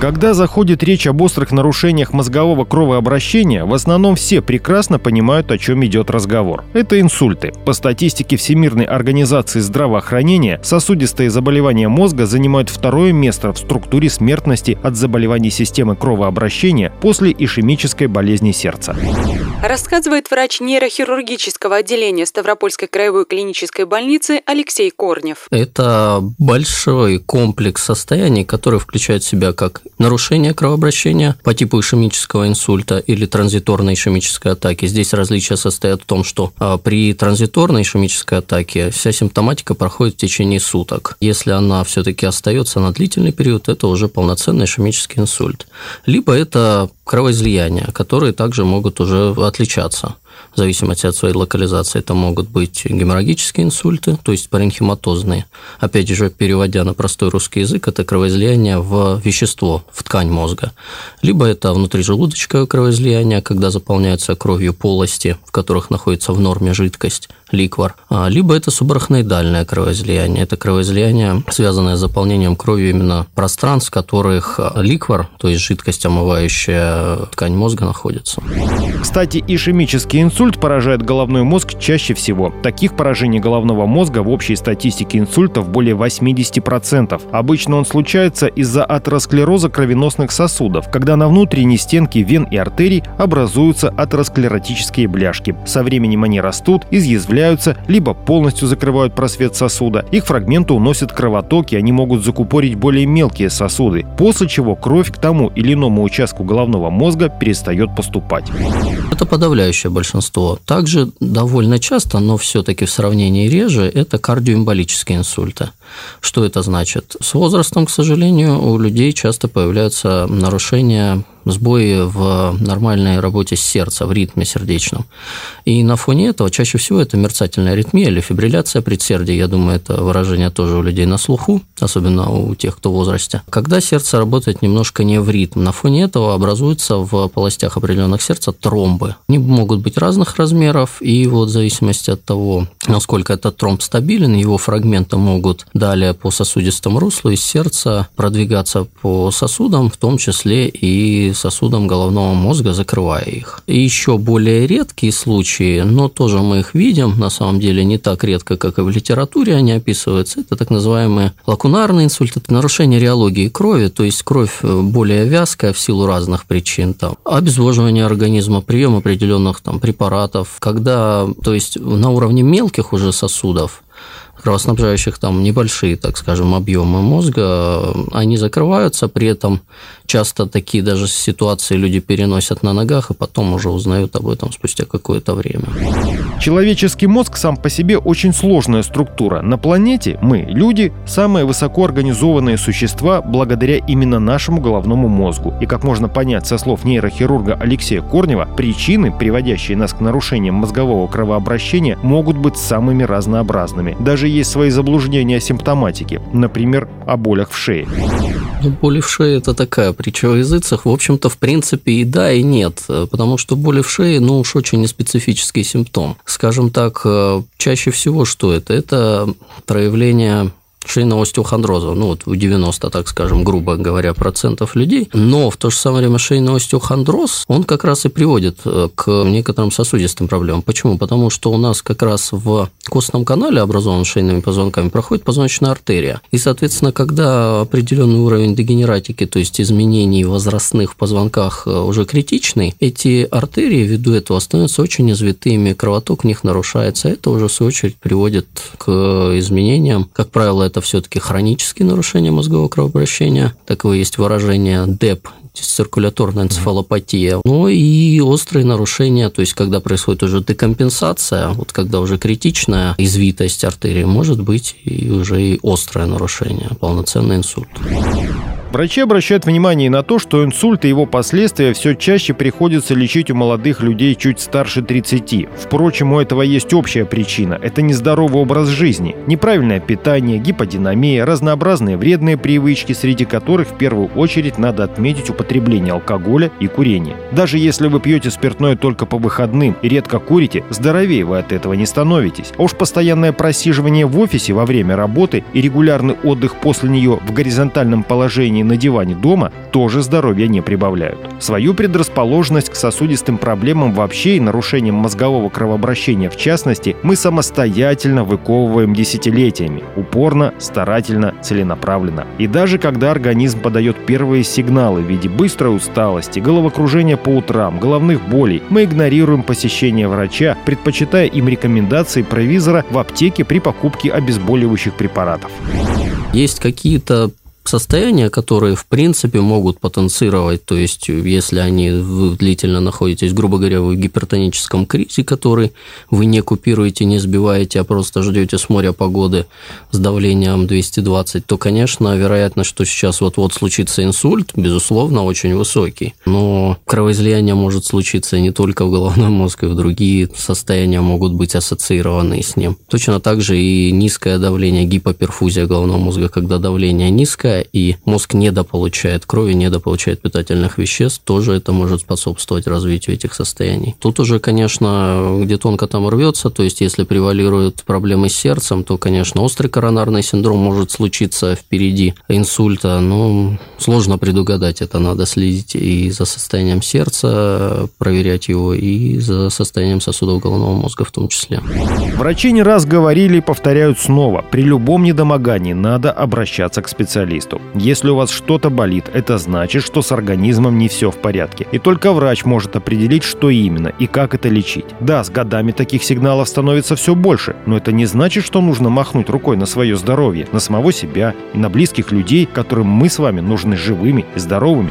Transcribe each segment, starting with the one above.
Когда заходит речь об острых нарушениях мозгового кровообращения, в основном все прекрасно понимают, о чем идет разговор. Это инсульты. По статистике Всемирной организации здравоохранения, сосудистые заболевания мозга занимают второе место в структуре смертности от заболеваний системы кровообращения после ишемической болезни сердца. Рассказывает врач нейрохирургического отделения Ставропольской краевой клинической больницы Алексей Корнев. Это большой комплекс состояний, который включает в себя как нарушение кровообращения по типу ишемического инсульта или транзиторной ишемической атаки. Здесь различия состоят в том, что а, при транзиторной ишемической атаке вся симптоматика проходит в течение суток. Если она все-таки остается на длительный период, это уже полноценный ишемический инсульт. Либо это кровоизлияния, которые также могут уже отличаться в зависимости от своей локализации. Это могут быть геморрагические инсульты, то есть паренхематозные. Опять же, переводя на простой русский язык, это кровоизлияние в вещество, в ткань мозга. Либо это внутрижелудочковое кровоизлияние, когда заполняются кровью полости, в которых находится в норме жидкость, ликвор. А, либо это субарахноидальное кровоизлияние. Это кровоизлияние, связанное с заполнением кровью именно пространств, в которых ликвор, то есть жидкость, омывающая ткань мозга, находится. Кстати, ишемический инсульт поражает головной мозг чаще всего. Таких поражений головного мозга в общей статистике инсультов более 80%. Обычно он случается из-за атеросклероза кровеносных сосудов, когда на внутренней стенке вен и артерий образуются атеросклеротические бляшки. Со временем они растут, изъязвляются, либо полностью закрывают просвет сосуда. Их фрагменты уносят кровоток, и они могут закупорить более мелкие сосуды, после чего кровь к тому или иному участку головного мозга перестает поступать. Это подавляющее большинство. Также довольно часто, но все-таки в сравнении реже, это кардиоэмболические инсульты. Что это значит? С возрастом, к сожалению, у людей часто появляются нарушения сбои в нормальной работе сердца, в ритме сердечном. И на фоне этого чаще всего это мерцательная аритмия или фибрилляция предсердия. Я думаю, это выражение тоже у людей на слуху, особенно у тех, кто в возрасте. Когда сердце работает немножко не в ритм, на фоне этого образуются в полостях определенных сердца тромбы. Они могут быть разных размеров, и вот в зависимости от того, насколько этот тромб стабилен, его фрагменты могут далее по сосудистому руслу из сердца продвигаться по сосудам, в том числе и сосудам головного мозга, закрывая их. И еще более редкие случаи, но тоже мы их видим, на самом деле не так редко, как и в литературе они описываются, это так называемые лакунарные инсульты, нарушение реологии крови, то есть кровь более вязкая в силу разных причин, там, обезвоживание организма, прием определенных там, препаратов, когда, то есть на уровне мелких уже сосудов кровоснабжающих там небольшие, так скажем, объемы мозга, они закрываются, при этом часто такие даже ситуации люди переносят на ногах и потом уже узнают об этом спустя какое-то время. Человеческий мозг сам по себе очень сложная структура. На планете мы, люди, самые высокоорганизованные существа благодаря именно нашему головному мозгу. И как можно понять со слов нейрохирурга Алексея Корнева, причины, приводящие нас к нарушениям мозгового кровообращения, могут быть самыми разнообразными. Даже есть свои заблуждения о симптоматике, например, о болях в шее. Ну, боли в шее – это такая притча в языцах. В общем-то, в принципе, и да, и нет. Потому что боли в шее, ну уж очень неспецифический симптом. Скажем так, э, чаще всего что это? Это проявление шейного остеохондроза, ну вот у 90, так скажем, грубо говоря, процентов людей, но в то же самое время шейный остеохондроз, он как раз и приводит э, к некоторым сосудистым проблемам. Почему? Потому что у нас как раз в костном канале, образованном шейными позвонками, проходит позвоночная артерия. И, соответственно, когда определенный уровень дегенератики, то есть изменений возрастных в позвонках э, уже критичный, эти артерии ввиду этого становятся очень извитыми, кровоток в них нарушается. Это уже, в свою очередь, приводит к изменениям. Как правило, это все-таки хронические нарушения мозгового кровообращения. Такое есть выражение ДЭП, циркуляторная энцефалопатия, ну и острые нарушения, то есть когда происходит уже декомпенсация, вот когда уже критичная извитость артерии, может быть и уже и острое нарушение, полноценный инсульт. Врачи обращают внимание на то, что инсульт и его последствия все чаще приходится лечить у молодых людей чуть старше 30. Впрочем, у этого есть общая причина – это нездоровый образ жизни, неправильное питание, гиподинамия, разнообразные вредные привычки, среди которых в первую очередь надо отметить употребление алкоголя и курение. Даже если вы пьете спиртное только по выходным и редко курите, здоровее вы от этого не становитесь. А уж постоянное просиживание в офисе во время работы и регулярный отдых после нее в горизонтальном положении на диване дома тоже здоровья не прибавляют. Свою предрасположенность к сосудистым проблемам вообще и нарушениям мозгового кровообращения в частности мы самостоятельно выковываем десятилетиями, упорно, старательно, целенаправленно. И даже когда организм подает первые сигналы в виде быстрой усталости, головокружения по утрам, головных болей, мы игнорируем посещение врача, предпочитая им рекомендации провизора в аптеке при покупке обезболивающих препаратов. Есть какие-то состояния, которые, в принципе, могут потенцировать, то есть, если они вы длительно находитесь, грубо говоря, в гипертоническом кризе, который вы не купируете, не сбиваете, а просто ждете с моря погоды с давлением 220, то, конечно, вероятность, что сейчас вот-вот случится инсульт, безусловно, очень высокий. Но кровоизлияние может случиться не только в головной мозг, и в другие состояния могут быть ассоциированы с ним. Точно так же и низкое давление, гипоперфузия головного мозга, когда давление низкое, и мозг недополучает крови, недополучает питательных веществ, тоже это может способствовать развитию этих состояний. Тут уже, конечно, где тонко там рвется, то есть если превалируют проблемы с сердцем, то, конечно, острый коронарный синдром может случиться впереди инсульта, но сложно предугадать это, надо следить и за состоянием сердца, проверять его, и за состоянием сосудов головного мозга в том числе. Врачи не раз говорили и повторяют снова, при любом недомогании надо обращаться к специалисту специалисту. Если у вас что-то болит, это значит, что с организмом не все в порядке. И только врач может определить, что именно и как это лечить. Да, с годами таких сигналов становится все больше, но это не значит, что нужно махнуть рукой на свое здоровье, на самого себя и на близких людей, которым мы с вами нужны живыми и здоровыми.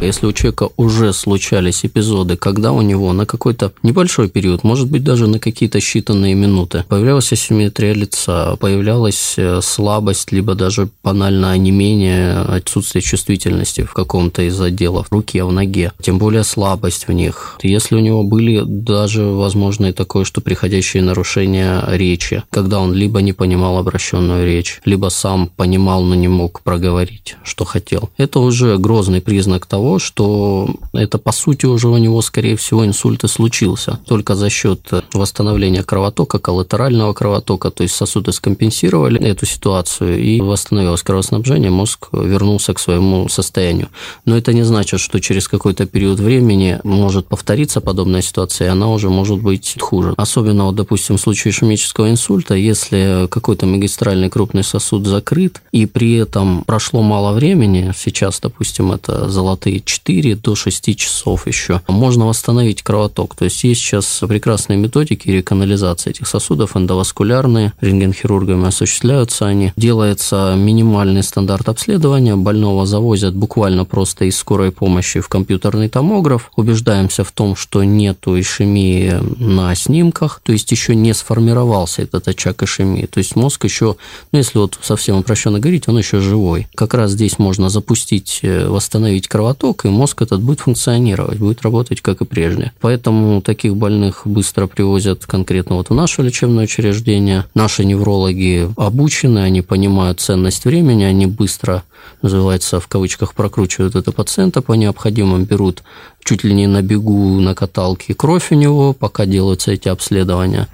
Если у человека уже случались эпизоды, когда у него на какой-то небольшой период, может быть, даже на какие-то считанные минуты, появлялась асимметрия лица, появлялась э, слабость, либо даже банально не менее отсутствие чувствительности в каком-то из отделов, в руке, в ноге, тем более слабость в них. Если у него были даже, возможно, и такое, что приходящие нарушения речи, когда он либо не понимал обращенную речь, либо сам понимал, но не мог проговорить, что хотел. Это уже грозный признак того, что это, по сути, уже у него, скорее всего, инсульт и случился. Только за счет восстановления кровотока, коллатерального кровотока, то есть сосуды скомпенсировали эту ситуацию и восстановилось кровоснабжение положения мозг вернулся к своему состоянию. Но это не значит, что через какой-то период времени может повториться подобная ситуация, и она уже может быть хуже. Особенно, вот, допустим, в случае ишемического инсульта, если какой-то магистральный крупный сосуд закрыт, и при этом прошло мало времени, сейчас, допустим, это золотые 4 до 6 часов еще, можно восстановить кровоток. То есть есть сейчас прекрасные методики реканализации этих сосудов, эндоваскулярные, рентгенхирургами осуществляются они. Делается минимальный стандарт стандарт обследования. Больного завозят буквально просто из скорой помощи в компьютерный томограф. Убеждаемся в том, что нету ишемии на снимках, то есть еще не сформировался этот очаг ишемии. То есть мозг еще, ну если вот совсем упрощенно говорить, он еще живой. Как раз здесь можно запустить, э, восстановить кровоток, и мозг этот будет функционировать, будет работать как и прежде. Поэтому таких больных быстро привозят конкретно вот в наше лечебное учреждение. Наши неврологи обучены, они понимают ценность времени, они быстро, называется, в кавычках, прокручивают это пациента по необходимым, берут чуть ли не на бегу на каталке кровь у него, пока делаются эти обследования,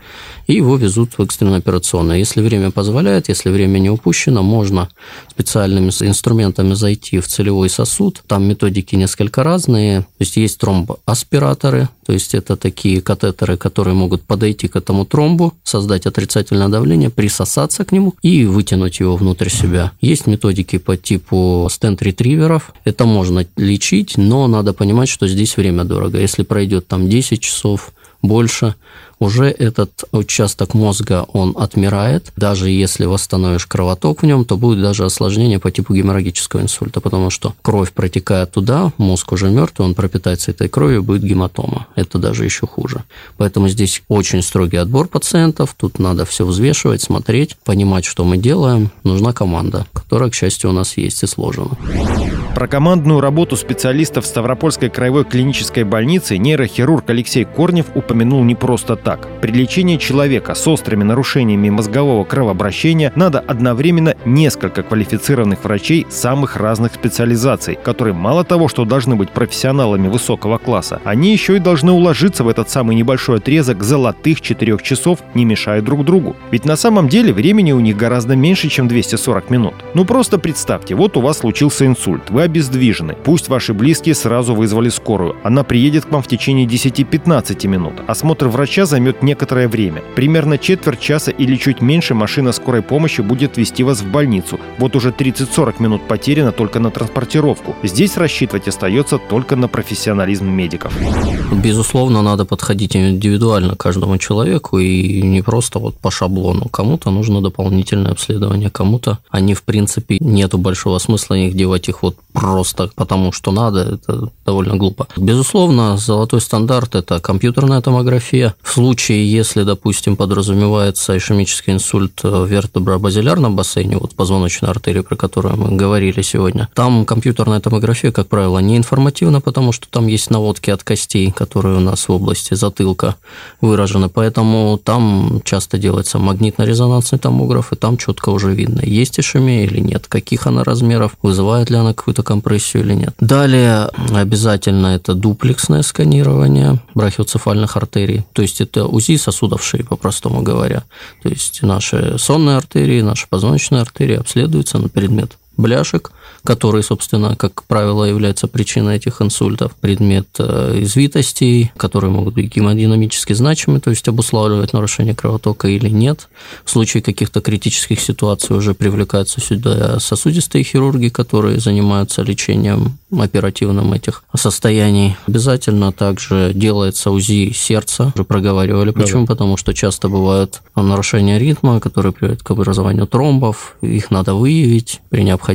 и его везут в экстренную операционную. Если время позволяет, если время не упущено, можно специальными инструментами зайти в целевой сосуд. Там методики несколько разные. То есть есть тромбоаспираторы, то есть это такие катетеры, которые могут подойти к этому тромбу, создать отрицательное давление, присосаться к нему и вытянуть его внутрь себя. Есть методики по типу стенд-ретриверов. Это можно лечить, но надо понимать, что здесь время дорого. Если пройдет там 10 часов, больше, уже этот участок мозга, он отмирает. Даже если восстановишь кровоток в нем, то будет даже осложнение по типу геморрагического инсульта, потому что кровь протекает туда, мозг уже мертвый, он пропитается этой кровью, будет гематома. Это даже еще хуже. Поэтому здесь очень строгий отбор пациентов, тут надо все взвешивать, смотреть, понимать, что мы делаем. Нужна команда, которая, к счастью, у нас есть и сложена. Про командную работу специалистов Ставропольской краевой клинической больницы нейрохирург Алексей Корнев упомянул не просто так. При лечении человека с острыми нарушениями мозгового кровообращения надо одновременно несколько квалифицированных врачей самых разных специализаций, которые мало того, что должны быть профессионалами высокого класса, они еще и должны уложиться в этот самый небольшой отрезок золотых четырех часов, не мешая друг другу. Ведь на самом деле времени у них гораздо меньше, чем 240 минут. Ну просто представьте, вот у вас случился инсульт, вы обездвижены. Пусть ваши близкие сразу вызвали скорую. Она приедет к вам в течение 10-15 минут. Осмотр врача займет некоторое время. Примерно четверть часа или чуть меньше машина скорой помощи будет вести вас в больницу. Вот уже 30-40 минут потеряно только на транспортировку. Здесь рассчитывать остается только на профессионализм медиков. Безусловно, надо подходить индивидуально каждому человеку и не просто вот по шаблону. Кому-то нужно дополнительное обследование, кому-то они, в принципе, нету большого смысла их девать их вот просто потому, что надо, это довольно глупо. Безусловно, золотой стандарт – это компьютерная томография. В случае, если, допустим, подразумевается ишемический инсульт в вертебробазилярном бассейне, вот позвоночной артерии, про которую мы говорили сегодня, там компьютерная томография, как правило, не информативна, потому что там есть наводки от костей, которые у нас в области затылка выражены, поэтому там часто делается магнитно-резонансный томограф, и там четко уже видно, есть ишемия или нет, каких она размеров, вызывает ли она какую-то компрессию или нет. Далее обязательно это дуплексное сканирование брахиоцефальных артерий, то есть это УЗИ сосудов шеи, по-простому говоря. То есть наши сонные артерии, наши позвоночные артерии обследуются на предмет бляшек, которые, собственно, как правило, являются причиной этих инсультов, предмет э, извитостей, которые могут быть гемодинамически значимы, то есть обуславливать нарушение кровотока или нет. В случае каких-то критических ситуаций уже привлекаются сюда сосудистые хирурги, которые занимаются лечением оперативным этих состояний. Обязательно также делается УЗИ сердца, уже проговаривали. Почему? Да. Потому что часто бывают нарушения ритма, которые приводят к образованию тромбов, их надо выявить при необходимости.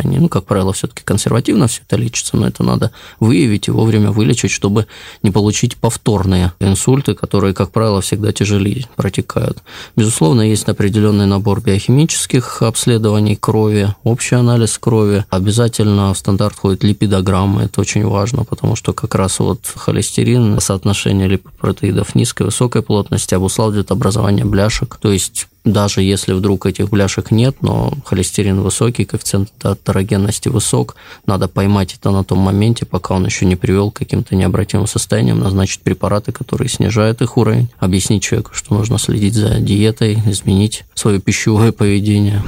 Они, ну, как правило, все-таки консервативно все это лечится, но это надо выявить и вовремя вылечить, чтобы не получить повторные инсульты, которые, как правило, всегда тяжелее протекают. Безусловно, есть определенный набор биохимических обследований крови, общий анализ крови. Обязательно в стандарт входит липидограмма, это очень важно, потому что как раз вот холестерин, соотношение липопротеидов низкой, высокой плотности обуславливает образование бляшек. То есть даже если вдруг этих бляшек нет, но холестерин высокий, коэффициент атерогенности высок, надо поймать это на том моменте, пока он еще не привел к каким-то необратимым состояниям, назначить препараты, которые снижают их уровень, объяснить человеку, что нужно следить за диетой, изменить свое пищевое поведение.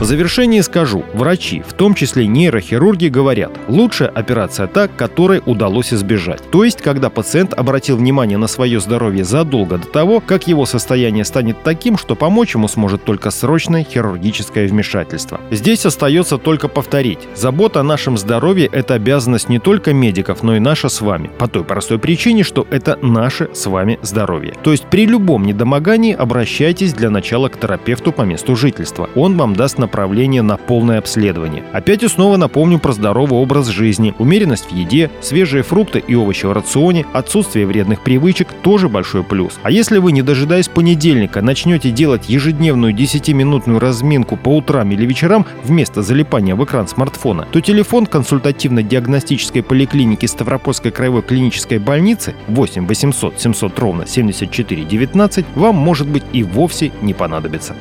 В завершении скажу, врачи, в том числе нейрохирурги, говорят, лучшая операция та, которой удалось избежать. То есть, когда пациент обратил внимание на свое здоровье задолго до того, как его состояние станет таким, что помочь Помочь ему сможет только срочное хирургическое вмешательство. Здесь остается только повторить. Забота о нашем здоровье – это обязанность не только медиков, но и наша с вами. По той простой причине, что это наше с вами здоровье. То есть при любом недомогании обращайтесь для начала к терапевту по месту жительства. Он вам даст направление на полное обследование. Опять и снова напомню про здоровый образ жизни. Умеренность в еде, свежие фрукты и овощи в рационе, отсутствие вредных привычек – тоже большой плюс. А если вы, не дожидаясь понедельника, начнете делать ежедневную 10-минутную разминку по утрам или вечерам вместо залипания в экран смартфона, то телефон консультативно-диагностической поликлиники Ставропольской краевой клинической больницы 8 800 700 ровно 74 19 вам может быть и вовсе не понадобится.